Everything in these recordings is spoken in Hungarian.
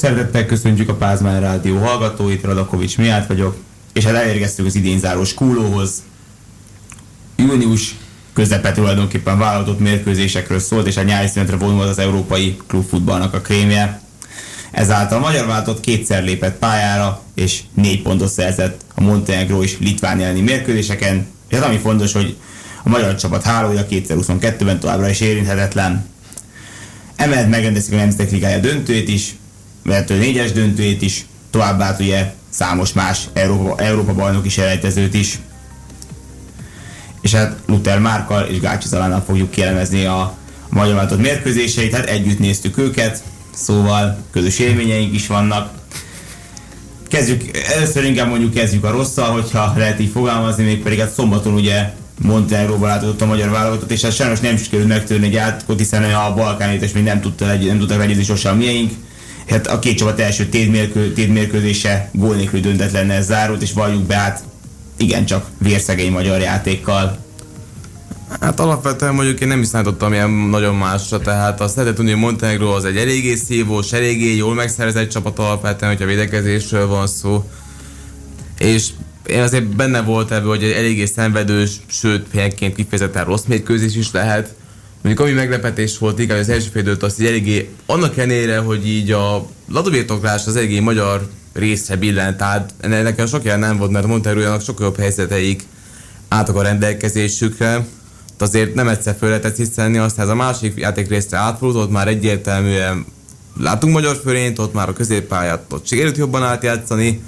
Szeretettel köszöntjük a Pázmány Rádió hallgatóit, Radakovics Miát vagyok, és hát elérkeztünk az idén záró skúlóhoz. Június közepe tulajdonképpen vállalatot mérkőzésekről szólt, és a nyári szünetre vonult az európai klubfutballnak a krémje. Ezáltal a magyar vállalatot kétszer lépett pályára, és négy pontot szerzett a Montenegro és Litván elleni mérkőzéseken, és az ami fontos, hogy a magyar csapat hálója 2022-ben továbbra is érinthetetlen. Emellett megrendezik a Nemzetek Ligája döntőjét is, vehető négyes döntőjét is, továbbá ugye számos más Európa, Európa bajnok is is. És hát Luther Márkal és Gácsi Zalánnal fogjuk kielemezni a magyar vállalatot mérkőzéseit, hát együtt néztük őket, szóval közös élményeink is vannak. Kezdjük, először inkább mondjuk kezdjük a rosszal, hogyha lehet így fogalmazni, még pedig hát szombaton ugye Montenegróba látott a magyar válogatott, és hát sajnos nem sikerült megtörni egy átkot, hiszen a Balkán még nem, tudta, nem tudtak megnézni sosem miénk. Hát a két csapat első tétmérkőzése gól nélkül döntetlennel zárult, és valljuk be hát igencsak vérszegény magyar játékkal. Hát alapvetően mondjuk én nem is számítottam ilyen nagyon másra, tehát azt lehet tudni, hogy Montenegro az egy eléggé szívós, eléggé jól megszerzett csapat alapvetően, hogyha védekezésről van szó. És én azért benne volt ebből, hogy egy eléggé szenvedős, sőt, helyenként kifejezetten rossz mérkőzés is lehet. Mondjuk ami meglepetés volt, igen, az első fél azt hogy eléggé, annak ellenére, hogy így a ladóbirtoklás az eléggé magyar része billent, tehát nekem sok jel nem volt, mert Montenegrójának sokkal jobb helyzeteik álltak a rendelkezésükre. Azért nem egyszer föl lehetett hiszenni, aztán ez a másik játék részre átfordult, már egyértelműen látunk magyar fölényt, ott már a középpályát ott sikerült jobban átjátszani,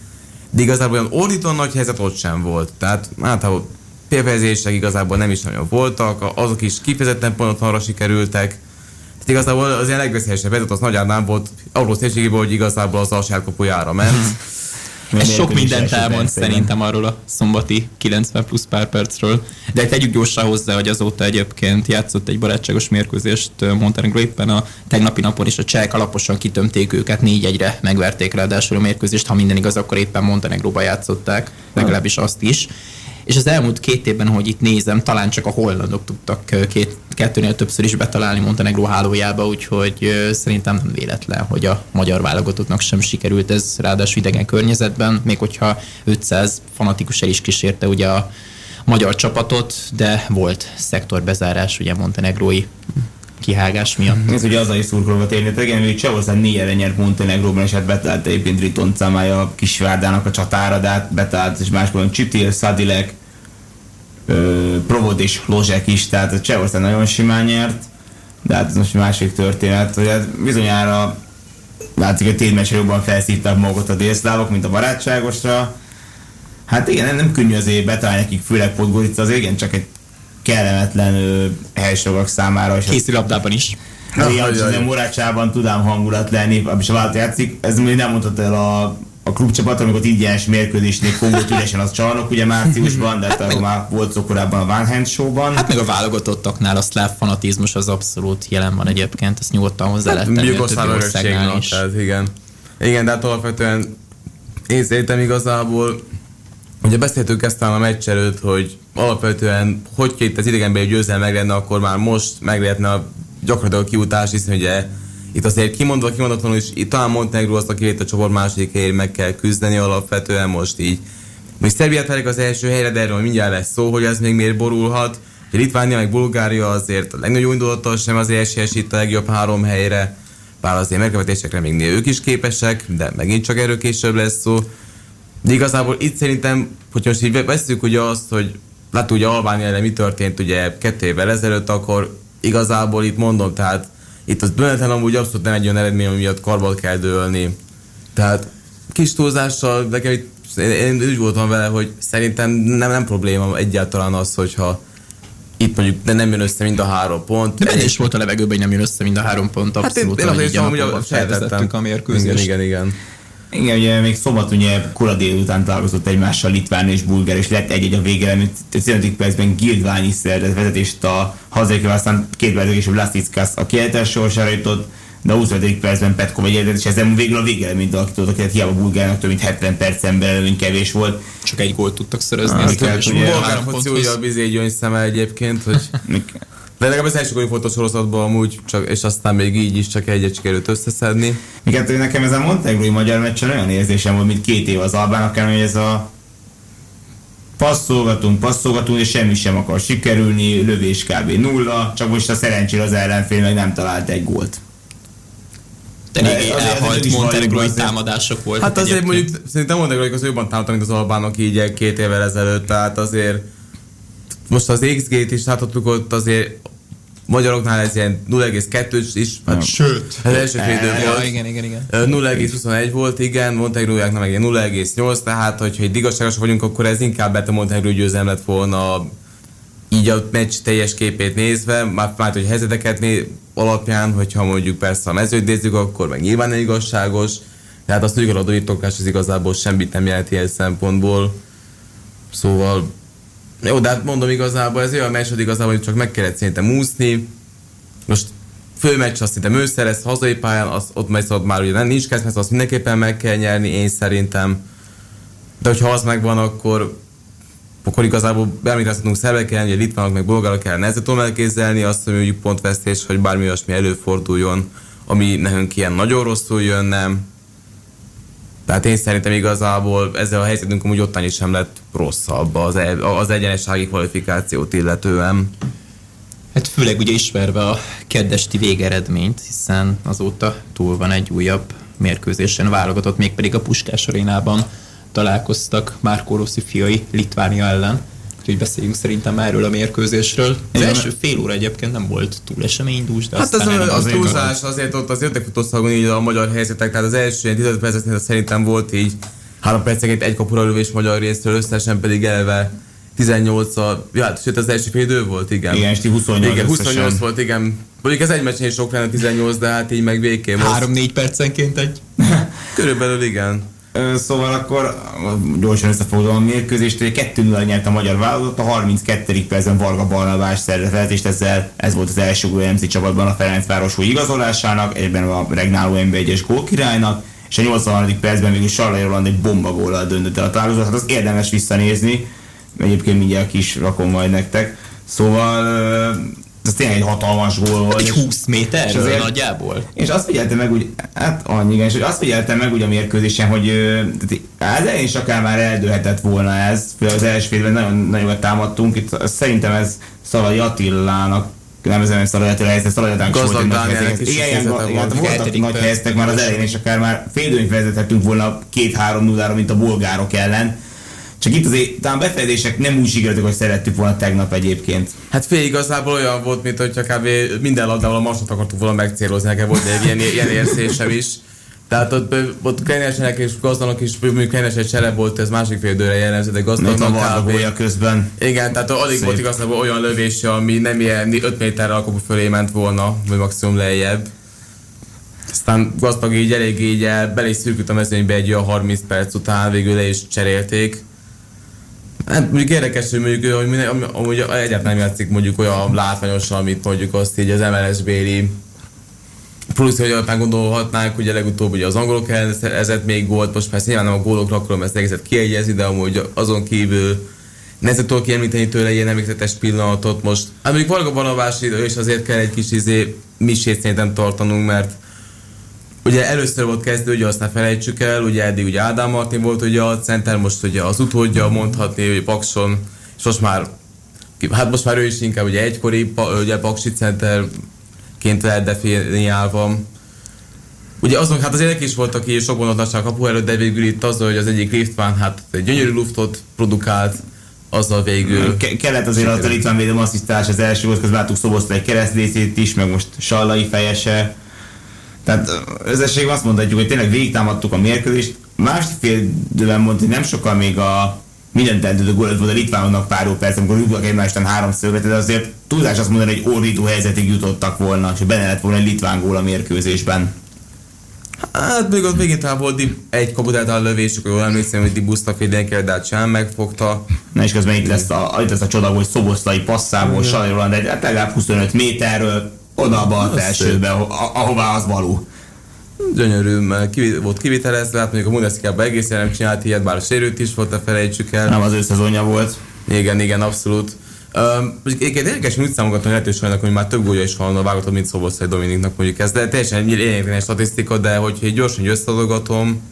de igazából olyan ordító nagy helyzet ott sem volt. Tehát általában félfejezések igazából nem is nagyon voltak, azok is kifejezetten pontosanra sikerültek. Tehát igazából az ilyen legveszélyesebb helyzet az Nagy Ádám volt, arról szélségében, hogy igazából az a saját kapujára ment. Ez sok mindent elmond szerintem arról a szombati 90 plusz pár percről. De tegyük gyorsan hozzá, hogy azóta egyébként játszott egy barátságos mérkőzést Montenegro éppen a tegnapi napon is a csehek alaposan kitömték őket, négy egyre megverték ráadásul a mérkőzést, ha minden igaz, akkor éppen Montenegróba játszották, legalábbis azt is és az elmúlt két évben, hogy itt nézem, talán csak a hollandok tudtak két, kettőnél többször is betalálni Montenegro hálójába, úgyhogy szerintem nem véletlen, hogy a magyar válogatottnak sem sikerült ez ráadásul idegen környezetben, még hogyha 500 fanatikus el is kísérte ugye a magyar csapatot, de volt szektorbezárás ugye montenegrói kihágás miatt. Ez ugye azzal is szurkolva térni, igen, hogy Csehország négyre nyert Montenegróban, és hát betalált egyébként Riton Camája Kisvárdának a csatára, de hát betalált és máskor Csitil, Szadilek, Provod és Lozsek is, tehát a Csehország nagyon simán nyert, de hát ez most másik történet, hogy hát bizonyára látszik, hogy tétmesre jobban felszívták magukat a délszlávok, mint a barátságosra. Hát igen, nem, nem könnyű azért betalálni nekik, főleg Podgorica, az igen, csak egy kellemetlen helysogak számára. És Készilabdában is. Igen, hogy a Morácsában tudám hangulat lenni, és a vált játszik. Ez még nem mondhatod el a a klubcsapat, amikor ingyenes mérkőzésnél fogott üresen az csarnok, ugye márciusban, de hát arról már volt szó korábban a Van Hand Show-ban. Hát meg a válogatottaknál a szláv fanatizmus az abszolút jelen van egyébként, ezt nyugodtan hozzá lehet tenni országnál is. Tehát igen. Igen, de hát alapvetően én szerintem igazából Ugye beszéltünk ezt a meccs előtt, hogy alapvetően, hogy két az idegenbeli győzelem meg lenne, akkor már most meg lehetne a gyakorlatilag kiutás, hiszen ugye itt azért kimondva, kimondatlanul is, itt talán Montenegro azt, aki a csoport második helyén meg kell küzdeni alapvetően most így. Most Szerbiát felik az első helyre, de erről mindjárt lesz szó, hogy ez még miért borulhat. Litvánia meg Bulgária azért a legnagyobb indulattal sem az esélyes itt a legjobb három helyre. Bár azért megkövetésekre még ők is képesek, de megint csak erről később lesz szó. De igazából itt szerintem, hogy most így veszük ugye azt, hogy látjuk ugye Albánia mi történt ugye kettő évvel ezelőtt, akkor igazából itt mondom, tehát itt az bőnetlen amúgy abszolút nem egy olyan eredmény, ami miatt karból kell dőlni. Tehát kis túlzással, nekem itt, én, én úgy voltam vele, hogy szerintem nem, nem probléma egyáltalán az, hogyha itt mondjuk de nem jön össze mind a három pont. De benne is volt a levegőben, hogy nem jön össze mind a három pont, abszolút. Hát én, én azért mondom, hogy felvezettük a mérkőzést. Igen, igen, igen. Igen, ugye még szombat ugye kora délután találkozott egymással Litván és Bulgár, és lett egy-egy a a 15. percben Gildvány is szerzett vezetést a hazai aztán két percig és Vlasickas a kiállítás sorsára jutott, de a 25. percben Petkov egy és ezzel végül a végeredményt alakítottak, tehát hiába Bulgárnak több mint 70 percen belül kevés volt. Csak egy gólt tudtak szerezni. Ah, és Bulgár foci a bizé gyöngy szeme egyébként, hogy De legalább az első fotósorozatban amúgy, csak, és aztán még így is csak egyet sikerült összeszedni. Miket nekem ez a Montenegrói magyar meccsen olyan érzésem volt, mint két év az Albának, hogy ez a passzolgatunk, passzolgatunk, és semmi sem akar sikerülni, lövés kb. nulla, csak most a szerencsére az ellenfél meg nem talált egy gólt. Eléggé elhalt montenegrói támadások voltak. Hát azért egyébként. mondjuk szerintem montenegrói az jobban támadtak, mint az albánok így két évvel ezelőtt, tehát azért most az XG-t is láthattuk ott azért magyaroknál ez ilyen 0,2 is, hát sőt. Az első fél idő volt. Igen, igen, igen. 0,21 volt, igen, Montenegrójáknak meg 0,8, tehát hogyha egy igazságos vagyunk, akkor ez inkább a Montenegró győzelem lett volna így a meccs teljes képét nézve, már, már hogy helyzeteket né, alapján, hogyha mondjuk persze a mezőt nézzük, akkor meg nyilván nem igazságos, tehát azt tudjuk, a adóítókás az igazából semmit nem jelenti ilyen szempontból. Szóval jó, de hát mondom igazából, ez olyan meccs, hogy igazából csak meg kellett szerintem úszni. Most főmeccs azt szerintem ő szerez hazai pályán, az, ott megy ott már ugye nem nincs kezd, azt mindenképpen meg kell nyerni, én szerintem. De hogyha az megvan, akkor akkor igazából beemlíthetünk szerveken, hogy litvánok meg bolgárok kell nehezen tudom elképzelni azt, hogy mondjuk pontvesztés, hogy bármi olyasmi előforduljon, ami nekünk ilyen nagyon rosszul jönne. Tehát én szerintem igazából ezzel a helyzetünk amúgy ottan is sem lett rosszabb az, e- az egyenessági kvalifikációt illetően. Hát főleg ugye ismerve a keddesti végeredményt, hiszen azóta túl van egy újabb mérkőzésen válogatott, mégpedig a Puskás arénában találkoztak Márkó Rossi fiai Litvánia ellen. Úgyhogy beszéljünk szerintem erről a mérkőzésről. Az Igen. első fél óra egyébként nem volt túl eseménydús, de Hát az, az, az túlzás, azért ott az jöttek futószagon így a magyar helyzetek, tehát az első ilyen 15 percetnél szerintem volt így három percenként egy kapura lövés magyar részről, összesen pedig elve 18 a, ja, hát, sőt az első fél idő volt, igen. Igen, 28 Igen, 28 volt, igen. Mondjuk ez egy meccsen is sok lenne 18, de hát így meg végképp. 3-4 percenként egy. Körülbelül igen. Szóval akkor gyorsan összefoglalom a mérkőzést, hogy 2 0 nyert a magyar válogatott, a 32. percben Varga Barnabás szervezett, és ezzel ez volt az első gól MC csapatban a Ferencváros új igazolásának, egyben a regnáló NB1-es gólkirálynak, és a 83. percben végül Sarlai Roland egy bomba góllal döntött el a találkozót, hát az érdemes visszanézni, egyébként mindjárt kis rakom majd nektek. Szóval ez tényleg egy hatalmas gól volt. Egy 20 méter azért, nagyjából. És azt figyeltem meg úgy, hát annyi, igen, és azt figyeltem meg úgy a mérkőzésen, hogy az elején is akár már eldőlhetett volna ez, főleg az első félben nagyon, nagyon támadtunk, itt szerintem ez Szalai Attilának nem ez nem Szalai Attila helyzet, Szalai Attilának is volt egy nagy helyzet. Igen, igen, igen, voltak nagy helyzetek már az elején, és akár már fél vezethetünk volna két-három nullára, mint a bolgárok ellen csak itt azért talán befejezések nem úgy sikerültek, hogy szerettük volna tegnap egyébként. Hát fél igazából olyan volt, mint hogyha kb. minden labdával a masot akartuk volna megcélozni, nekem volt egy ilyen, ilyen érzésem is. Tehát ott, ott Kenesenek és gazdanak is, mondjuk Kenes egy csere volt, ez másik fél időre jellemző, de gazdagnak a közben. Igen, tehát alig Szép. volt igazából olyan lövése, ami nem ilyen 5 méterre a fölé ment volna, vagy maximum lejjebb. Aztán gazdag így elég így el, bele is szürkült a mezőnybe egy olyan 30 perc után, végül le is cserélték Hát mondjuk érdekes, hogy mondjuk, hogy amúgy egyáltalán nem játszik mondjuk olyan látványosan, amit mondjuk azt így az MLS-béli plusz, hogy alapján gondolhatnánk, a legutóbb ugye az angolok ezett még gólt, most persze nyilván nem a gólokra akarom ezt egészet kiegyezni, de amúgy azon kívül nehezen tudok kiemlíteni tőle ilyen emlékezetes pillanatot most. Hát mondjuk Varga Barnabás és azért kell egy kis izé misét szerintem tartanunk, mert Ugye először volt kezdő, ugye azt ne felejtsük el, ugye eddig ugye Ádám Martin volt ugye a center, most ugye az utódja mondhatni, hogy Pakson, és most már, hát most már ő is inkább ugye egykori ugye Paksi centerként lehet definiálva. Ugye azon, hát az érdek is volt, aki sok vonatlanság kapu előtt, de végül itt az, hogy az egyik Liftvan hát egy gyönyörű luftot produkált, azzal végül... Ke- kellett azért az a litván védem asszisztálás az első volt, közben láttuk Szoboszta egy keresztrészét is, meg most Sallai fejese, tehát összességben azt mondhatjuk, hogy tényleg végigtámadtuk a mérkőzést. Másfél időben mondta, hogy nem sokkal még a mindent eldöntő gólt volt a litvánoknak pár perc, amikor rúgtak egymástán három szövetet, de azért túlzás azt mondani, hogy ordító helyzetig jutottak volna, és benne lett volna egy litván gól a mérkőzésben. Hát még ott végén talán volt egy kaput a lövés, akkor jól emlékszem, hogy Dibusztak védeni de hát sem megfogta. Na és közben itt lesz a, itt lesz a csoda, hogy Szoboszlai passzából, Sajnálom, Roland egy hát legalább 25 méterről oda a bal felsőbe, ahová az való. Gyönyörű, kivi, volt kivitelezve, hát mondjuk a Bundesliga-ban egészen nem csinált ilyet, bár a sérült is volt, a felejtsük el. Nem az ő szezonja volt. Igen, igen, abszolút. Um, egyébként érdekes, hogy úgy számogatni lehetős sajnak, hogy már több gólya is van a vágatod, mint Szoboszai Dominiknak mondjuk ez, de teljesen lényegtelen statisztika, de hogyha egy gyorsan összeadogatom,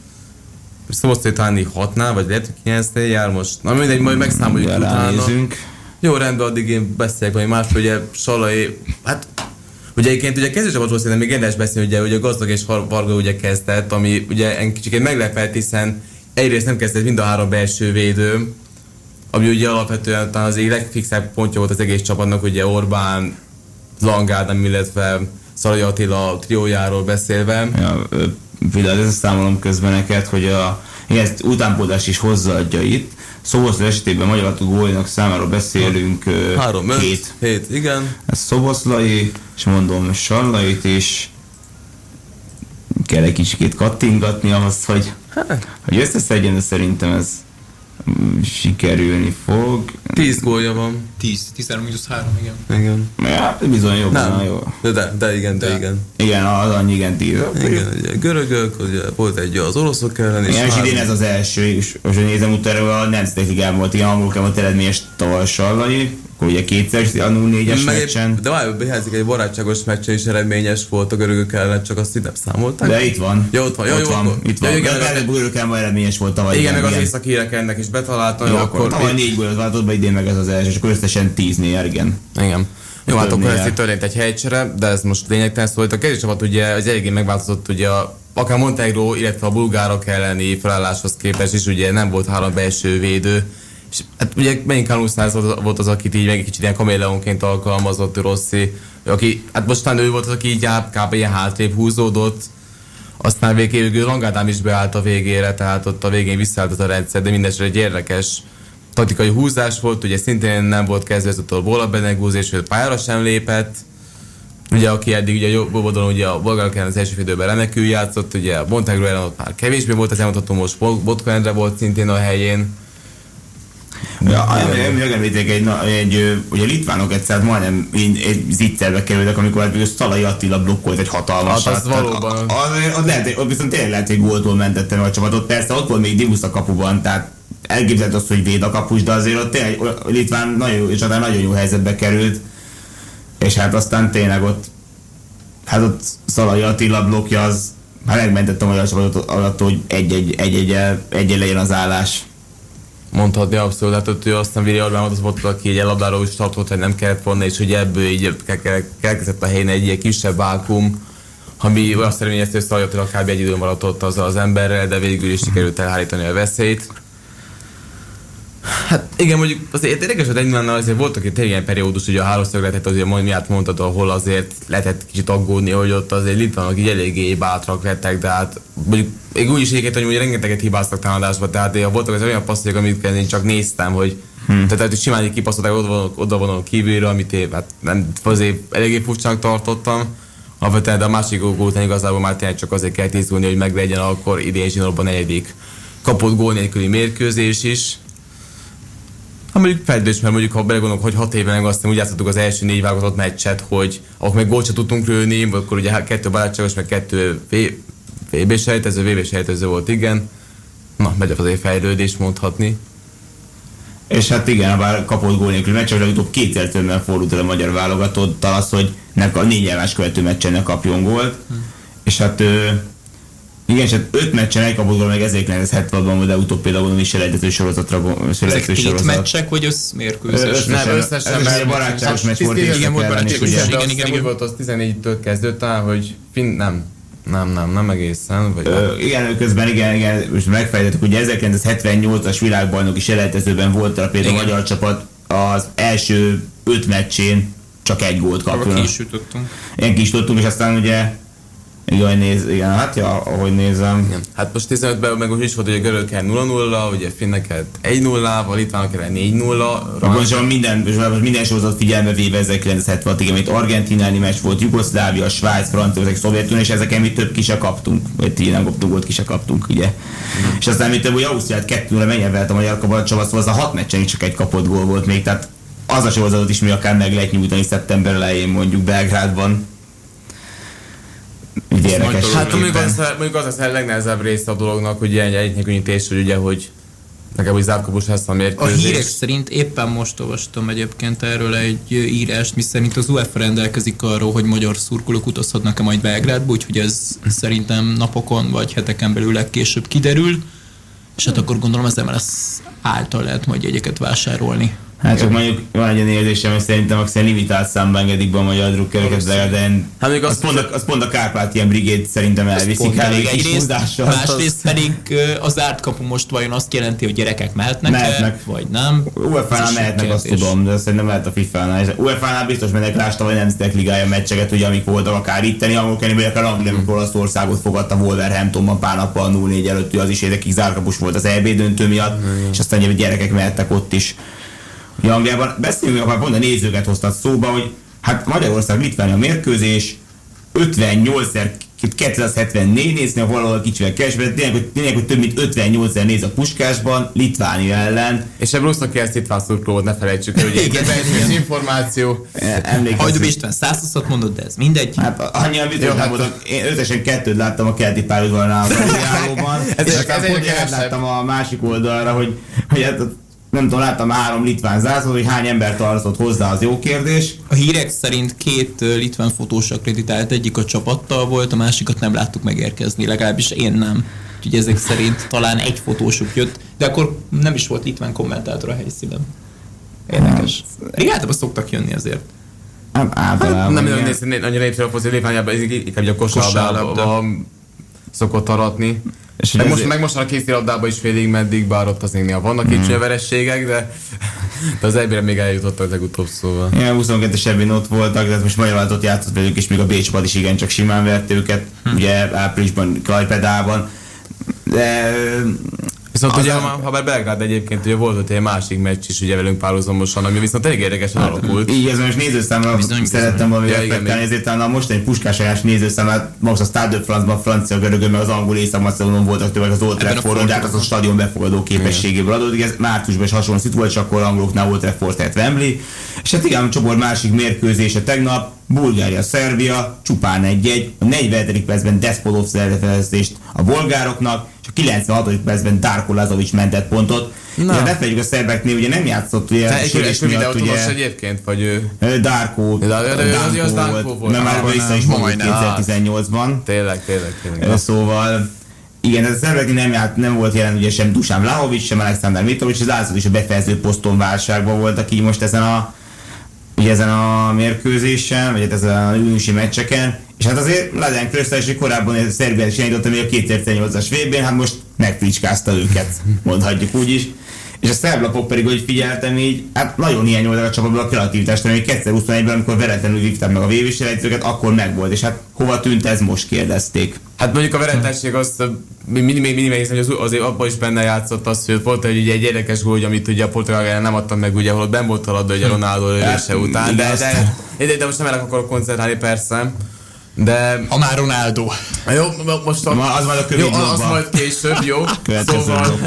Szoboszai talán hatnál, vagy lehet, hogy 9 jár most. Na mindegy, majd megszámoljuk utána. Nézünk. Jó, rendben, addig én beszélek vagy más, ugye Salai, hát Ugye egyébként ugye kezdőcsapatról szerintem még érdemes beszélni, ugye, a gazdag és Varga ugye kezdett, ami ugye kicsit meglepett, hiszen egyrészt nem kezdett mind a három belső védő, ami ugye alapvetően talán az egyik legfixebb pontja volt az egész csapatnak, ugye Orbán, Langádám, illetve Szalai Attila triójáról beszélve. Ja, Vilad, ezt számolom közben neked, hogy a igen, ezt utánpódás is hozzáadja itt. Szoboszlai esetében Magyar gólinak számára beszélünk Három, öt, hét. hét, igen. Ez Szoboszlai, és mondom Sallait is. Kell egy kicsit kattingatni ahhoz, hogy, hogy összeszedjen, de szerintem ez sikerülni fog. 10 gólja van. 10, 13 mínusz 3, igen. Igen. Ja, bizony jobb, Nem. jó. De, de, de igen, de, de igen. Igen, az annyi igen 10. Igen, ugye görögök, ugye volt egy az oroszok ellen. És, igen, és idén ez az első, és most nézem utána, a Nemzetek Ligában volt ilyen angolok, volt eredményes tavaly Sallai, akkor ugye kétszer a 0-4-es meccsen. De várj, behelyezik egy barátságos meccsen is eredményes volt a görögök ellen, csak azt itt nem számolták. De itt van. Jó, ott van. Jó, ott jó, van. Akkor. Itt van. Igen, a görögök ellen eredményes volt tavaly. Igen, meg az északírek ennek is betalálta. Jó, akkor tavaly négy gólt váltott be, idén meg ez az első, és akkor összesen tíz négy, igen. Igen. Jó, hát akkor ez itt történt egy helycsere, de ez most lényegtelen szólt. A csapat ugye az eléggé megváltozott ugye a akár Montenegro, illetve a bulgárok elleni felálláshoz képest is ugye nem volt három belső védő, és hát ugye melyik Kanusznáz volt az, akit így meg egy kicsit ilyen kaméleonként alkalmazott Rossi, aki, hát mostan ő volt az, aki így kb. ilyen hátrébb húzódott, aztán végül Langádám is beállt a végére, tehát ott a végén visszaállt a rendszer, de mindenesetre egy érdekes taktikai húzás volt, ugye szintén nem volt kezdőzőtől Bola Benegúz, és ő pályára sem lépett, ugye aki eddig ugye jobb oldalon ugye a bolgárok az első időben remekül játszott, ugye a Montenegro ellen ott már kevésbé volt az elmondható, most Botka volt szintén a helyén, Ja, megemlíték egy, egy, ugye litvánok egyszer majdnem egy zicserbe kerültek, amikor hát Szalai Attila blokkolt egy hatalmas. Hát az valóban. Az, az, lehet, ott viszont tényleg lehet, hogy góltól mentette a csapatot. Persze ott volt még Divusz a kapuban, tehát elképzelhet azt, hogy véd a kapus, de azért ott tényleg Litván nagyon, és nagyon jó helyzetbe került. És hát aztán tényleg ott hát ott Szalai Attila blokja az hát megmentette a magyar csapatot alatt, hogy egy-egy legyen az állás mondhatni abszolút, hát ott ő aztán Vili Orbán az volt, aki egy labdáról is tartott, hogy nem kellett volna, és hogy ebből így keletkezett a helyen egy ilyen kisebb vákum, ami azt eredményezte, hogy Szalajotira kb. egy idő maradt ott az, az emberrel, de végül is sikerült elhárítani a veszélyt. Hát igen, mondjuk azért érdekes, hogy egymánnal azért voltak egy ilyen periódus, hogy a háromszögletet azért majd miatt mondtad, ahol azért lehetett kicsit aggódni, hogy ott azért litvánok így eléggé bátrak lettek, de hát mondjuk még úgy is éget, hogy rengeteget hibáztak támadásba, tehát ja, voltak az olyan passzok, amit én csak néztem, hogy Hmm. Tehát, hogy simán egy kipasszolták oda, oda vonom kívülre, amit én hát nem azért eléggé furcsának tartottam. Alapvetően, de a másik gól után igazából már tényleg csak azért kell tisztulni, hogy meglegyen akkor idén zsinórban negyedik kapott gól nélküli mérkőzés is. Ha mondjuk fejlődés, mert mondjuk ha belegondolok, hogy hat éve meg aztán úgy játszottuk az első négy válogatott meccset, hogy ahol még gólt tudtunk lőni, akkor ugye kettő barátságos, meg kettő VB sejtező, VB sejtező volt, igen. Na, megy azért fejlődés mondhatni. És hát igen, bár kapott gól nélkül meccs, hogy legutóbb kétszer többen fordult el a magyar válogatott, az, hogy ne, a négy elvás követő meccsen ne kapjon gólt. Hm. És hát igen, és hát öt meccsen egy kapott gól, meg 1976-ban, de utóbb például is selejtező sorozatra Ezek tét sorozat. meccsek, vagy összmérkőzés? Összesen, nem, összesen, mert barátságos meccs volt. Igen, volt barátságos, igen, igen, igen, igen. volt az 14-től kezdődött hogy fin, nem, nem, nem, nem egészen. Vagy Ö, igen, közben igen, igen, most megfejtettük, hogy 1978-as világbajnoki selejtezőben volt a például a magyar csapat az első öt meccsén csak egy gólt kapott. Ki is. Ilyen ki is tudtunk, és aztán ugye igen, néz, igen, hát ja, ahogy nézem. Igen. Hát most 15-ben meg úgy is volt, hogy a görögkel 0-0, ugye finneket 1-0, a litvánok 4-0. Most minden, minden sorozat figyelme véve 1976 igen, itt argentináni meccs volt, Jugoszlávia, Svájc, Franciaország, Szovjetunió, és ezeken mi több ki se kaptunk, vagy ti nem kaptunk, volt ki se kaptunk, ugye. Mm. És aztán mi több, hogy Ausztriát kettőre mennyevelt a magyar Csaba, szóval az a hat meccsen csak egy kapott gól volt még, tehát az a sorozatot is mi akár meg lehet nyújtani szeptember elején mondjuk Belgrádban érdekes. Hát mondjuk az, mondjuk az az a legnehezebb része a dolognak, hogy ilyen egy hogy ugye, hogy nekem úgy zárkapus lesz a mérkőzés. A hírek szerint éppen most olvastam egyébként erről egy írást, mi szerint az UEFA rendelkezik arról, hogy magyar szurkolók utazhatnak-e majd Belgrádba, úgyhogy ez szerintem napokon vagy heteken belül legkésőbb kiderül, és hát akkor gondolom az MLS által lehet majd jegyeket vásárolni. Hát csak mondjuk van egy olyan érzésem, hogy szerintem akkor limitált számban engedik be a magyar drukkereket, de, de hát még azt, pont, a, azt pont a Kárpátián brigéd szerintem elviszik elég kis Másrészt pedig az árt kapu most vajon azt jelenti, hogy gyerekek mehetnek, mehetnek. vagy nem? UEFA-nál mehetnek, azt tudom, de szerintem lehet a FIFA-nál. UEFA-nál biztos mennek lásta, hogy nemzetek ligája meccseket, ugye amik voltak akár itteni, ahol kenni, vagy akár Anglia, amikor Olaszországot fogadta Wolverhamptonban pár nappal 0-4 előtt, az is érdekig zárkapus volt az EB döntő miatt, és aztán a gyerekek mehettek ott is. Ugye Angliában beszélünk, akkor pont a nézőket hoztat szóba, hogy hát Magyarország Litvánia mérkőzés 58-szer 274 nézni, valahol kicsivel kevesebb, tényleg, hogy, tényleg, hogy több mint 58 szer néz a puskásban, Litvánia ellen. És ebből 22 litván szurkolót ne felejtsük el, hogy ez információ. Hajdú István 120 mondott, de ez mindegy. Hát annyian biztos nem hát mondok, én összesen kettőt láttam a keleti pályaudvarnál a ez, ez, ez, ez, láttam a másik oldalra, hogy, hogy hát nem tudom, láttam három litván zászlót, hogy hány ember tartott hozzá, az jó kérdés. A hírek szerint két litván fotós akreditált, egyik a csapattal volt, a másikat nem láttuk megérkezni, legalábbis én nem. Úgyhogy ezek szerint talán egy fotósuk jött, de akkor nem is volt litván kommentátor a helyszínen. Érdekes. Rigáltalában szoktak jönni azért. Hát általában. Hát, nem nagyon néz, annyira népszerű a foci Litvániában, inkább a kosárlabdában szokott aratni. És meg, most, meg most a kézilabdában is félig meddig, bár ott az néha vannak mm. kicsi verességek, de, de az ebére még eljutottak legutóbb szóval. Igen, 22-es ebben ott voltak, de most magyar ott játszott velük, és még a Bécspad is igen, csak simán verte őket, hm. ugye áprilisban Kajpedában. De Viszont ugye, ha, ha bár Belgrád egyébként ugye volt ott egy másik meccs is ugye velünk párhuzamosan, ami viszont elég érdekesen hát, alakult. Így, ez most nézőszámra szerettem volna ja, reflektálni, ezért talán a mostani puskásajás nézőszámát most a Stade de France-ban francia görögön, meg az angol észak macedonon voltak többek az Old Traffordon, de hát az a stadion befogadó képességéből adódik. Ez márciusban is hasonló szitu volt, csak akkor angoloknál Old Trafford, tehát Wembley. És hát igen, a csoport másik mérkőzése tegnap, Bulgária, Szerbia, csupán egy-egy, a 40. percben Despolov szervezést a bolgároknak, a 96. percben Darko Lazovic mentett pontot. Na. Ugye ne felejtjük a szerbeknél, ugye nem játszott ugye Te egy miatt, ugye... egyébként, vagy ő? Darko, de, de, de, Darko, az Darko volt, volt. mert már vissza is mondott 2018-ban. Tényleg, tényleg, tényleg. Szóval igen, ez a szerveknél nem, járt, nem volt jelen ugye sem Dusan Vlahovic, sem Alexander Mitrovic, az László is a befejező poszton válságban voltak így most ezen a ugye ezen a mérkőzésen, vagy hát ezen a júniusi meccseken, és hát azért Laden Krösztel hogy korábban Szerbiát is indította még a 2008-as vb hát most megfricskázta őket, mondhatjuk úgy is. És a szerblapok pedig, hogy figyeltem így, hát nagyon hiányoltak a csapatból a kreativitást, még 2021-ben, amikor veretlenül vívtam meg a vb akkor megvolt, és hát hova tűnt ez most kérdezték. Hát mondjuk a veretlensség azt mindig mindig hogy az, azért abban is benne játszott az, hogy volt egy, egy érdekes gól, amit ugye a Portugál nem adtam meg, ugye, ahol ben volt a labda, ugye hm. Ronaldo lövése hát, után, de, de, de, de, most nem el akarok koncentrálni persze. De... Ha már Ronaldo. Jó, most a, az majd a jó, az majd később, jó? szóval,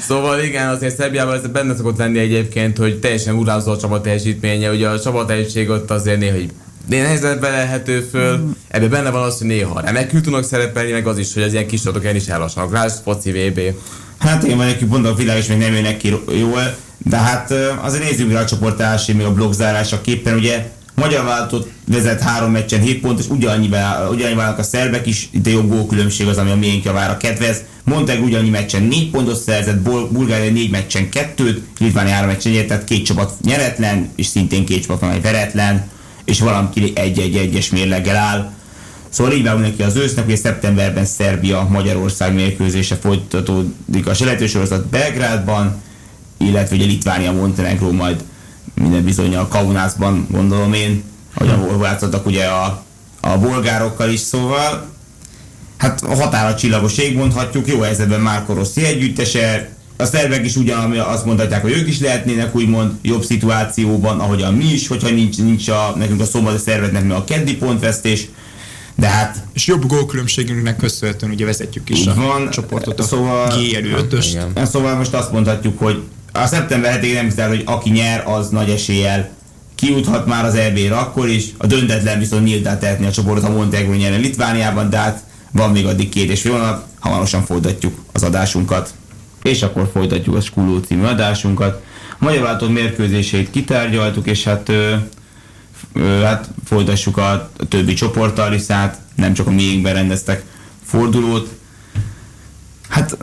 szóval igen, azért Szerbiában ez benne szokott lenni egyébként, hogy teljesen urázó a csapat teljesítménye. Ugye a csapat ott azért néha hogy nehezen belehető föl, mm. ebben benne van az, hogy néha remekül tudnak szerepelni, meg az is, hogy az ilyen kis csapatok is ellassanak. Rá, foci VB. Hát igen, vagy aki pont a világ is még nem jönnek ki jól, de hát azért nézzük rá a csoport első, még a blogzárása képpen, ugye Magyar vállalatot vezet három meccsen 7 pont, és ugyannyivel, ugyannyivel a szerbek is, itt a jobb gólkülönbség az, ami a miénk javára kedvez. Montenegro ugyannyi meccsen 4 pontot szerzett, Bulgária 4 meccsen 2-t, Litvánia 3 meccsen 1 tehát két csapat nyeretlen, és szintén két csapat van egy veretlen és valami egy-egy-egyes mérleggel áll. Szóval így vágunk neki az ősznek, hogy szeptemberben Szerbia-Magyarország mérkőzése folytatódik a selejtősorozat Belgrádban, illetve ugye Litvánia, Montenegro majd minden bizony a Kaunászban, gondolom én, hogy ahol játszottak ugye a, a bolgárokkal is, szóval hát a határa csillagos ég mondhatjuk, jó helyzetben Márko Rossi együttese, a szervek is ugyan azt mondhatják, hogy ők is lehetnének úgymond jobb szituációban, ahogyan mi is, hogyha nincs, nincs a, nekünk a szombati szervetnek mi a keddi pontvesztés, de hát... És jobb gólkülönbségünknek köszönhetően ugye vezetjük is a van, csoportot, a szóval, G előötöst. Szóval most azt mondhatjuk, hogy a szeptember 7 nem hiszem, hogy aki nyer, az nagy eséllyel kijuthat már az EB-re akkor is. A döntetlen viszont nyíltá tehetni a csoportot, ha Montenegro nyerne Litvániában, de hát van még addig két és fél hónap, hamarosan folytatjuk az adásunkat. és akkor folytatjuk a Skuló című adásunkat. A magyar vállalatok mérkőzését kitárgyaltuk, és hát, ö, ö, hát folytassuk a, többi csoporttal is, hát nem csak a miénkben rendeztek fordulót. Hát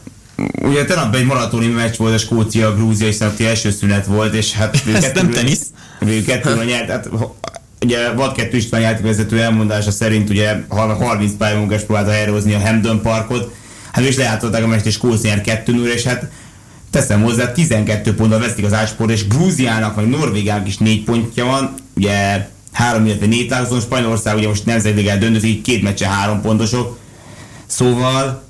ugye tegnap egy maratoni meccs volt a Skócia, Grúzia, és szerintem első szünet volt, és hát... Ez nem tenisz? Kettőről nyert, hát ugye Vad 2 István játékvezető elmondása szerint ugye 30 pályamunkás próbálta helyrehozni a Hamden Parkot, hát ő is leátolták a meccs, és Skócia nyert 2 és hát teszem hozzá, 12 ponttal veszik az ásport, és Grúziának, vagy Norvégának is 4 pontja van, ugye három, illetve négy távozón, Spanyolország ugye most nemzetligát döntött, így két meccse három pontosok. Szóval,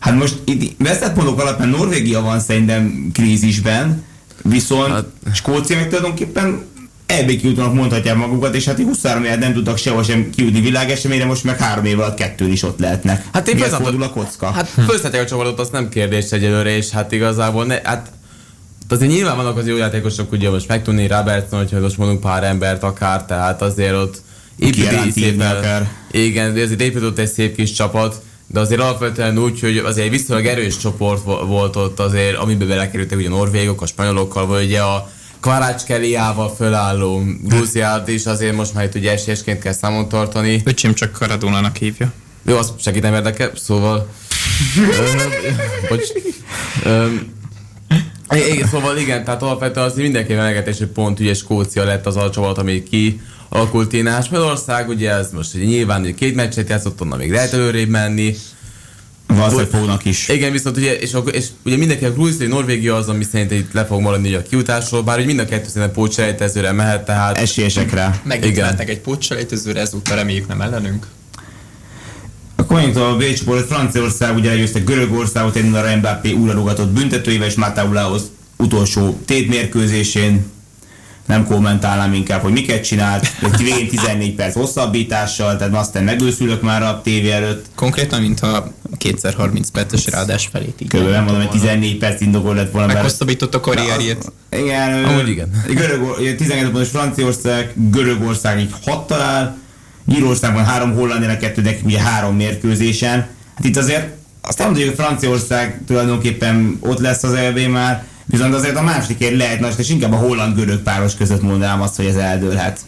hát most itt vesztett pontok alapján Norvégia van szerintem krízisben, viszont hát. Skócia meg tulajdonképpen ebbé kijutónak mondhatják magukat, és hát 23 évet nem tudtak sehol sem kijutni világeseményre, most meg három év alatt kettőn is ott lehetnek. Hát én fordul a kocka. Hát főzhetják a csapatot, az nem kérdés egyelőre, és hát igazából ne, hát azért nyilván vannak az jó játékosok, ugye most megtudni Robertson, hogyha most mondunk pár embert akár, tehát azért ott építi szépen. Igen, azért épített egy szép kis csapat, de azért alapvetően úgy, hogy azért egy viszonylag erős csoport volt ott azért, amiben belekerültek ugye a norvégok, a spanyolokkal, vagy ugye a Kvarácskeliával fölálló Grúziát is azért most már itt ugye esélyesként kell számon tartani. Öcsém csak Karadónának hívja. Jó, azt segítem érdeke, szóval... bocs. igen, szóval igen, tehát alapvetően az mindenki melegetés, hogy pont ugye Skócia lett az a csapat, ami ki alakult én Magyarország, ugye ez most ugye nyilván ugye két meccset játszott, onnan még lehet előrébb menni, Valószínűleg fognak is. Igen, viszont ugye, és, és ugye mindenki a Grúzia, Norvégia az, ami szerint itt le fog maradni a kiutásról, bár hogy mind a kettő szerintem pótselejtezőre mehet, tehát... Esélyesekre. Megint mehetnek egy pótselejtezőre, ezúttal reméljük nem ellenünk. A menjünk a B Franciaország ugye elgyőzte Görögországot egy a Mbappé újra rugatott büntetőjével, és Mataulához utolsó tétmérkőzésén nem kommentálnám inkább, hogy miket csinált, egy végén 14 perc hosszabbítással, tehát aztán megőszülök már a tévé előtt. Konkrétan, mintha kétszer 30 perces ráadás felé így. Körülbelül mondom, hogy 14 perc indokol lett volna. Meghosszabbított a karrierjét. Igen, Amúgy igen. Görög, 12 pontos Franciaország, Görögország így 6 talál, Írországban három Hollandia, kettő, de ugye három mérkőzésen. Hát itt azért azt nem mondjuk, hogy Franciaország tulajdonképpen ott lesz az elvé már, Viszont azért a másodikért lehet, és inkább a holland-görög páros között mondanám azt, hogy ez eldőlhet.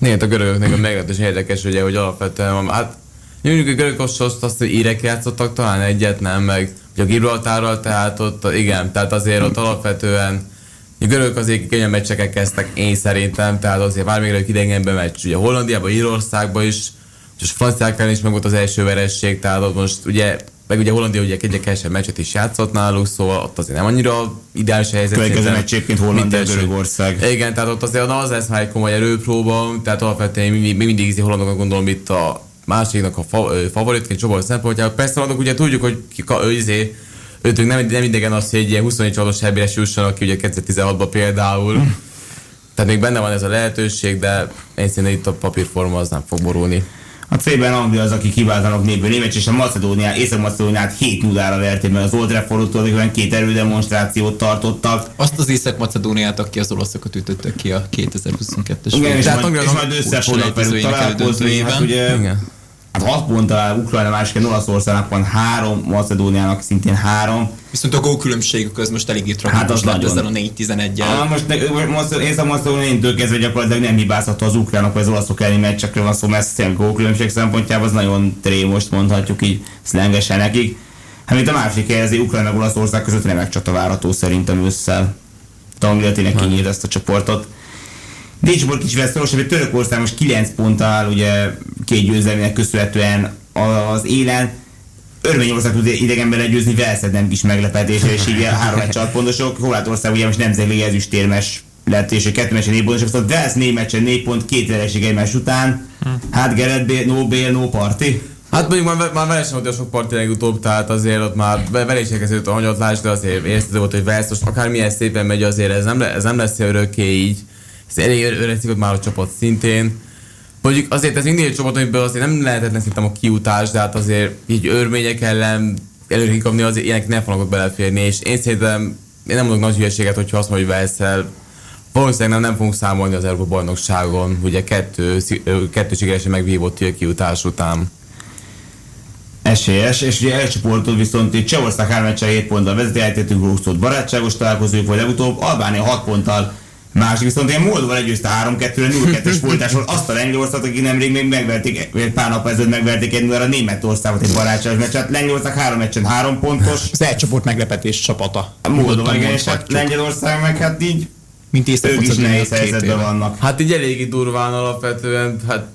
Igen, a görögöknek a meglehetősen érdekes, ugye, hogy alapvetően, hát mondjuk a görögök azt, azt, hogy írek játszottak talán egyet, nem, meg a Gibraltárral, tehát ott igen, tehát azért ott alapvetően a görögök azért kényen meccseket kezdtek én szerintem, tehát azért bármikor idegenben meccs, ugye Hollandiában, Írországban is, és a franciáknál is meg volt az első veresség, tehát ott most ugye meg ugye Hollandia ugye egy kevesebb meccset is játszott náluk, szóval ott azért nem annyira ideális helyzet. Következő meccs egyébként Hollandia Görögország. Igen, tehát ott azért az lesz már egy komoly erőpróba, tehát alapvetően mindig, mindig ízi hollandoknak gondolom itt a másiknak a fa, favoritként csoport szempontjából. Persze hollandok ugye tudjuk, hogy ki, ő, izé, őtünk nem, nem idegen az, hogy egy ilyen 24 csapatos helyére jussanak ki, ugye 2016-ban például. Hm. Tehát még benne van ez a lehetőség, de én szerintem itt a papírforma az nem fog borulni. A C-ben Anglia az, aki kiváltanak népből német, és a Macedóniát, Észak-Macedóniát 7 0 ra verték meg az Old Traffordot, két erődemonstrációt tartottak. Azt az Észak-Macedóniát, aki az olaszokat ütöttek ki a 2022-es Igen, és, majd, és majd össze fognak velük találkozni. Hát ugye, Igen. Hát 6 ponttal Ukrajna másik, Olaszországnak van három, Macedóniának szintén három. Viszont a gól különbségük az most eléggé tragikus hát az lett ezzel a 4-11-el. Ah, most, most én a Macedóniántől kezdve gyakorlatilag nem hibázható az ukránok vagy az olaszok elleni meccsekről van szó, mert ez gól különbség szempontjából az nagyon tré most mondhatjuk így szlengesen nekik. Hát mint a másik helyezé, Ukrajna Olaszország között remek csata várható szerintem ősszel. Anglia tényleg kinyílt ezt a csoportot. Décsbor kicsivel szorosabb, hogy Törökország most 9 ponttal ugye két győzelmének köszönhetően az élen. Örményország tud idegenben legyőzni, Velszed nem kis meglepetés, és így három egy csatpontosok. Horvátország ugye most nemzetlégi ezüstérmes lett, és egy kettő meccsen négy pontos, viszont Velsz négy meccsen négy pont, két vereség egymás után. Hát Gerett Bél, no Bél, no party. Hát mondjuk már, már vele sem volt sok parti legutóbb, tehát azért ott már vele is elkezdődött a hanyatlás, de azért érzhető volt, hogy Velsz most akármilyen szépen megy, azért ez nem, le, ez nem lesz örökké így. Ez elég öregszik már a csapat szintén. Mondjuk azért ez mindig egy csapat, amiből azért nem lehetetlen szerintem a kiutás, de hát azért így örmények ellen előre kikapni, azért ilyenek nem fognak beleférni, és én szerintem én nem mondok nagy hülyeséget, hogyha azt mondja, hogy Velszel valószínűleg nem, nem fogunk számolni az Európa bajnokságon, ugye kettő, kettő sikeresen megvívott a kiutás után. esélyes, és ugye elcsoportot viszont itt Csehország 3 7 ponttal vezeti, eltettünk Ruxot barátságos találkozójuk, vagy legutóbb Albánia 6 ponttal Másik viszont ilyen Moldova legyőzte 3-2-re, 0-2-es folytásról azt a Lengyelországot, akik nemrég még megverték, pár nap ezelőtt megverték egy a Németországot egy barátságos meccset. Lengyelország három meccsen három pontos. Az elcsoport meglepetés csapata. Moldova, igen, és hát Lengyelország meg hát így mint ők is nehéz helyzetben vannak. Hát így eléggé durván alapvetően, hát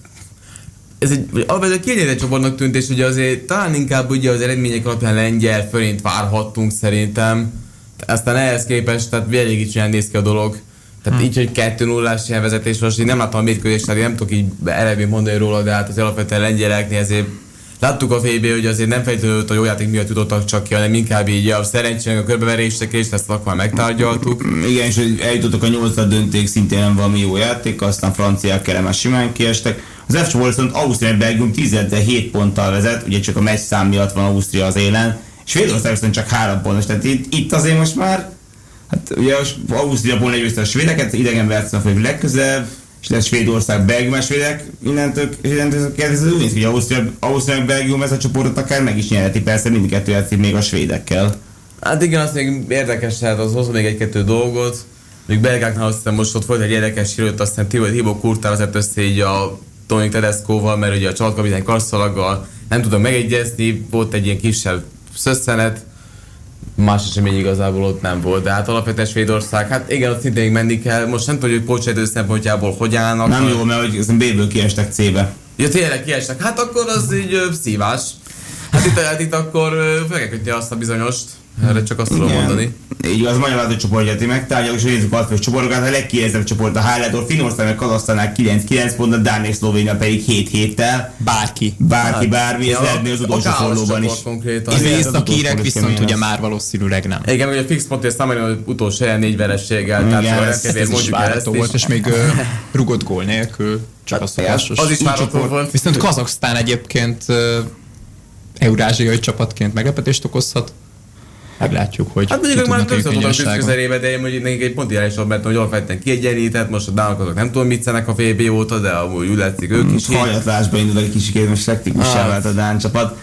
ez egy alapvetően kiegyenlített csoportnak tűnt, és ugye azért talán inkább ugye az eredmények alapján lengyel fölint várhattunk szerintem. Aztán ehhez képest, tehát elég néz ki a dolog. Tehát hmm. így, hogy 2 0 ilyen vezetés, most én nem láttam a mérkőzést, nem tudok így elevén mondani róla, de hát az alapvetően lengyeleknél ezért láttuk a fb hogy azért nem feltétlenül a jó játék miatt jutottak csak ki, hanem inkább így a szerencsének a körbeverések, és ezt akkor megtárgyaltuk. Igen, és eljutottak a nyolcad dönték, szintén nem valami jó játék, aztán franciák kellemes simán kiestek. Az F csoport viszont Ausztria Belgium 17 ponttal vezet, ugye csak a meccs szám miatt van Ausztria az élen, Svédország viszont csak 3 pontos, tehát itt, itt azért most már Hát ugye Ausztriaból legyőzte a svédeket, idegen versen a legközelebb, és lesz Svédország, Belgium, a svédek, innentől, innentől kezdve úgy néz ki, hogy Ausztria, Ausztria, Belgium ez a csoportot akár meg is nyerheti, persze mindkettő játszik még a svédekkel. Hát igen, az még érdekes, tehát az hoz még egy-kettő dolgot. Még belgáknál azt hiszem most ott volt egy érdekes hírőt, aztán Thibaut Kurtál vezet össze így a Tony Tedescoval, mert ugye a csapatkapitány karszalaggal nem tudom megegyezni, volt egy ilyen kisebb szösszenet, más esemény igazából ott nem volt, de hát alapvetően Svédország, hát igen, ott szintén menni kell. Most nem tudjuk, hogy pótsaidő szempontjából hogy állnak. Nem jó, mert hogy B-ből kiestek C-be. Ja, tényleg kiestek. Hát akkor az így ö, szívás. Hát itt, hát itt akkor fel kell azt a bizonyost. Erre csak azt tudom mondani. Így az magyar váltó csoportját megtárgyal, és nézzük a fős csoportokat. A legkijelzőbb csoport a Highlightor, Finország meg Kazasztánál 9-9 a Dánia és Szlovénia pedig 7 héttel. Bárki. Bárki, hát, bármi, ez lehetne az utolsó fordulóban is. Az északírek viszont ugye már valószínűleg nem. Igen, ugye a fix pont, ezt nem utolsó helyen négy verességgel, tehát ez mondjuk ezt volt, és még rugott gól nélkül, csak a szokásos. Az is várható volt. Viszont Kazaksztán egyébként eurázsiai csapatként meglepetést okozhat meglátjuk, hogy Hát mondjuk már többször voltak közelébe, de én mondjuk nekik egy pont irányosabb, mert hogy alapvetően kiegyenlített, most a dánok azok nem tudom mit szenek a VB óta, de amúgy úgy látszik ők is. Hajatlásba indul egy kicsit, most sektikussá ah. vált a Dán csapat.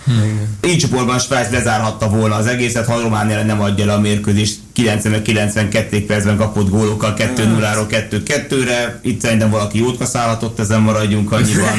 Így csoportban Svájc lezárhatta volna az egészet, ha Románia nem adja le a mérkőzést 90-92 percben kapott gólokkal 2-0-ról 2-2-re. Itt szerintem valaki jót kaszálhatott, ezen maradjunk annyiban.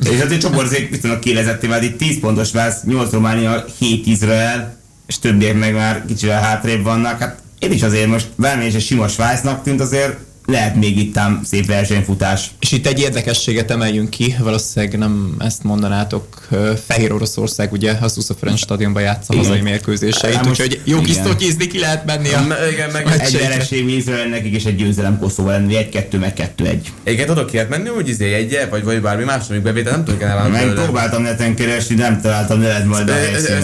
És azért csoport azért viszonylag kielezetté vált, itt 10 pontos vász, 8 Románia, 7 Izrael, és többiek meg már kicsivel hátrébb vannak. Hát én is azért most bármilyen is egy sima Svájcnak tűnt, azért lehet még itt ám szép versenyfutás. És itt egy érdekességet emeljünk ki, valószínűleg nem ezt mondanátok, Fehér Oroszország ugye a Susza French stadionban játsza hazai mérkőzéseit, úgyhogy jó kis tokizni ki lehet menni a igen, meg egy vereség Izrael nekik és egy győzelem Koszóval lenni, egy-kettő, meg kettő-egy. Igen, tudok ki menni, hogy izé egy vagy, vagy bármi más, amíg bevétel, nem tudok el Meg próbáltam neten keresni, nem találtam, de lehet majd a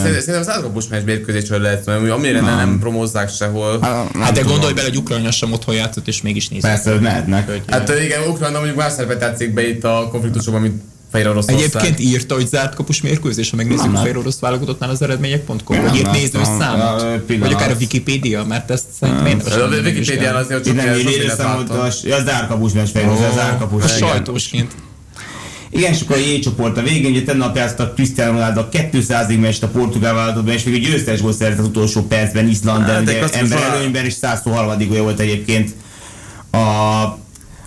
Szerintem az átkapus meccs mérkőzésről lehet, mert amire nem promózzák sehol. Hát de gondolj bele, hogy Ukrajna sem otthon játszott, és mégis nézett persze, hogy mehetnek. Hogy, hát igen, Ukrajna mondjuk más szerepet tetszik be itt a konfliktusokban, mint Fehér Orosz Egyébként írta, hogy zárt kapus mérkőzés, ha megnézzük nem, a Fehér Orosz válogatottnál az eredmények.com, vagy írt néző számot, vagy akár a Wikipédia, mert ezt szerintem én A Wikipédia azért csak nem írja a zárt kapus meccs Fehér Orosz, zárt kapus. Sajtósként. Igen, és akkor a J csoport a végén, ugye tegnap játszottak Cristiano Ronaldo a 200-ig meccs a portugál vállalatban, és még egy győztes volt szerzett az utolsó percben Iszlanden, hát, ember előnyben, és 123 volt egyébként a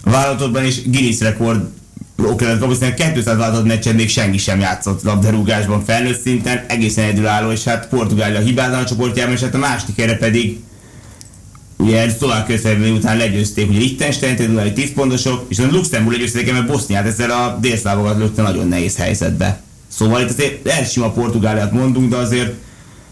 vállalatokban is Guinness rekord Oakland Cowboysnál 200 vállalatot meccsen még senki sem játszott labdarúgásban felnőtt szinten, egészen egyedülálló, és hát Portugália hibátlan a csoportjában, és hát a másik erre pedig ugye szlovák közszerűen után legyőzték, ugye Liechtenstein, egy 10 pontosok, és a Luxemburg legyőzték, mert Boszniát ezzel a délszlávokat lökte nagyon nehéz helyzetbe. Szóval itt azért elsima Portugáliát mondunk, de azért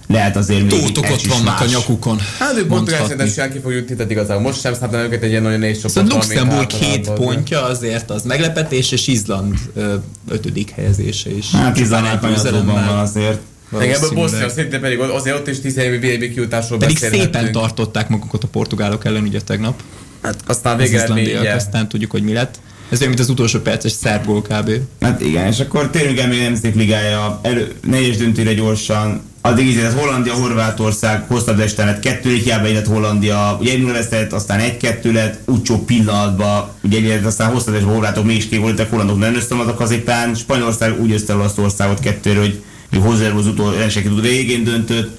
lehet azért még Tótok ott vannak más. a nyakukon. Hát ők Portugál szerintem simán ki fogjuk jutni, igazából most sem szálltam őket egy ilyen nagyon nehéz csoport. Szóval Luxemburg két pontja azért az meglepetés, és Izland ö, ötödik helyezése is. Hát Izland van azért. Igen, ebből Bosznia szintén pedig azért ott is 10 évi VB kiutásról Pedig szépen tartották magukat a portugálok ellen ugye tegnap. Hát aztán végre aztán tudjuk, hogy mi lett. Ez olyan, mint az utolsó perces szerb gól kb. Hát igen, és akkor térjünk el még Nemzetek Ligája, elő, nehéz döntőre gyorsan, addig így, Hollandia, Horvátország hosszabb este lett, kettő hiába lett Hollandia, ugye egy vesztett, aztán egy-kettő lett, utcsó pillanatban, ugye egy aztán hosszabb este Horvátok mégis ki voltak, hollandok nem összemadtak az éppen, Spanyolország úgy össze Olaszországot kettőre, hogy hozzá az utolsó tud végén döntött.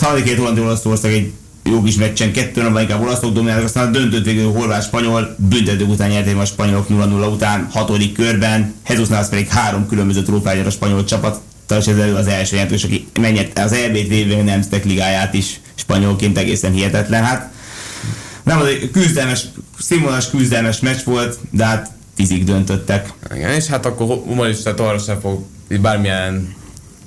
Harmadikért Hollandia Olaszország egy jó kis meccsen, kettő napban inkább olaszok domináltak, aztán a döntött végül horvát-spanyol, büntetők után nyerték a spanyolok 0-0 után, hatodik körben, Navas pedig három különböző trófáját a spanyol csapat, és ez az első jelentős, aki mennyet az EB-t véve Nemzetek ligáját is spanyolként egészen hihetetlen. Hát nem az egy küzdelmes, színvonalas küzdelmes meccs volt, de hát tízig döntöttek. Igen, és hát akkor humorista arra sem fog bármilyen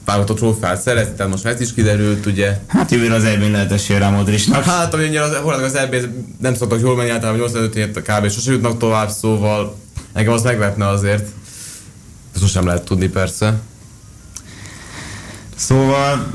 válogatott trófeát szerezni, tehát most ez is kiderült, ugye. Hát jövőre az EB-n lehet esélye rá Modricnak. Hát, ami az, az EB nem szoktak jól menni, általában 85 ért kb. sose jutnak tovább, szóval engem az meglepne azért. Ezt sosem lehet tudni persze. Szóval,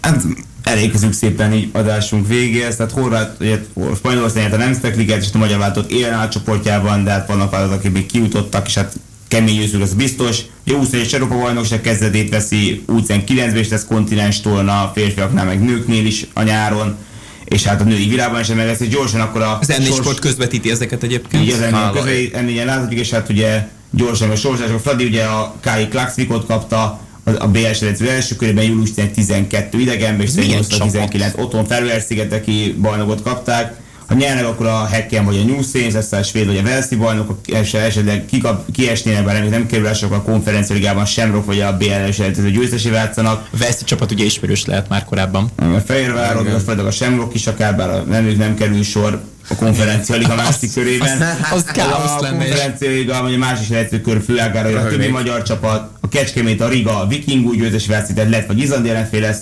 hát elérkezünk szépen így adásunk végéhez, tehát Horvát, ugye Spanyolország a Nemzetek Ligát, és a Magyar Váltott élen csoportjában, de hát vannak vállalatok, akik még kijutottak, és hát kemény győző, az biztos. Jó 21 Európa bajnokság kezdetét veszi, úgy 9 és lesz kontinens torna, férfiaknál meg nőknél is a nyáron és hát a női világban is meg lesz, és gyorsan akkor a... Az n sport közvetíti ezeket egyébként. Igen, az n láthatjuk, és hát ugye gyorsan a sorsások. Fradi ugye a Kai Klaxvikot kapta, a BS edző első körében július 12 idegenben, és 19 otthon felülszigeteki bajnokot kapták. Ha nyernek, akkor a Hecken vagy a New Saints, ezt a svéd vagy a Velszi bajnokok esetleg kiesnének, bár nem kerülések a konferenciáligában Semrok vagy a BL-es edző győztesi játszanak. A Velszi csapat ugye ismerős lehet már korábban. A Fehérvárod, a a Semrok is akár, bár a nem, nem kerül sor a konferencia liga másik körében. Az, az káosz lenne. A konferencia liga, vagy a másik kör főágára, a többi magyar csapat, Kecskemét, a Riga, a Viking úgy győztes veszített lett, vagy Izlandi ellenfél lesz,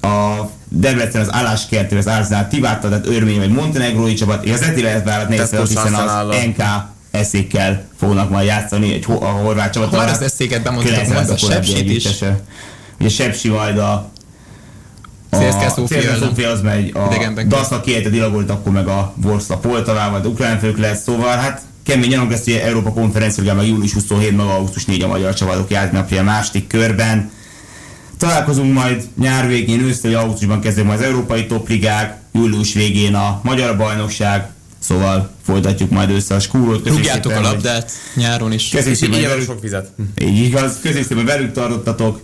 a Debrecen az álláskertő, az Arsenal Tivátta, tehát Örmény vagy Montenegrói csapat, és az Eti lehet vállalat nehéz hiszen az NK eszékkel fognak majd játszani egy a horvát csapat. Már az eszéket bemondhatok majd a Sepsit is. Ugye Sepsi majd a a Szófia az megy, a Dasznak kiejtett Ilagolt, akkor meg a Vorszla Poltavá, vagy ukrán fők lesz, szóval hát kemény nyalag lesz, hogy Európa konferencia, meg július 27, meg augusztus 4 a magyar csapatok játszanak a második körben. Találkozunk majd nyár végén, ősztől, augusztusban kezdődik majd az európai topligák, július végén a magyar bajnokság, Szóval folytatjuk majd össze a skúrot. Rúgjátok a labdát nyáron is. Köszönjük szépen, sok vizet. Így igaz. Köszönjük velük tartottatok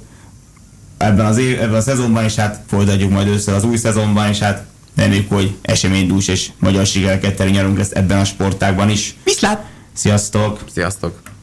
ebben, az év, ebben a szezonban, és hát folytatjuk majd össze az új szezonban, és hát reméljük, hogy eseménydús és magyar sikereket nyerünk ezt ebben a sportágban is. Viszlát! Sziasztok! Sziasztok!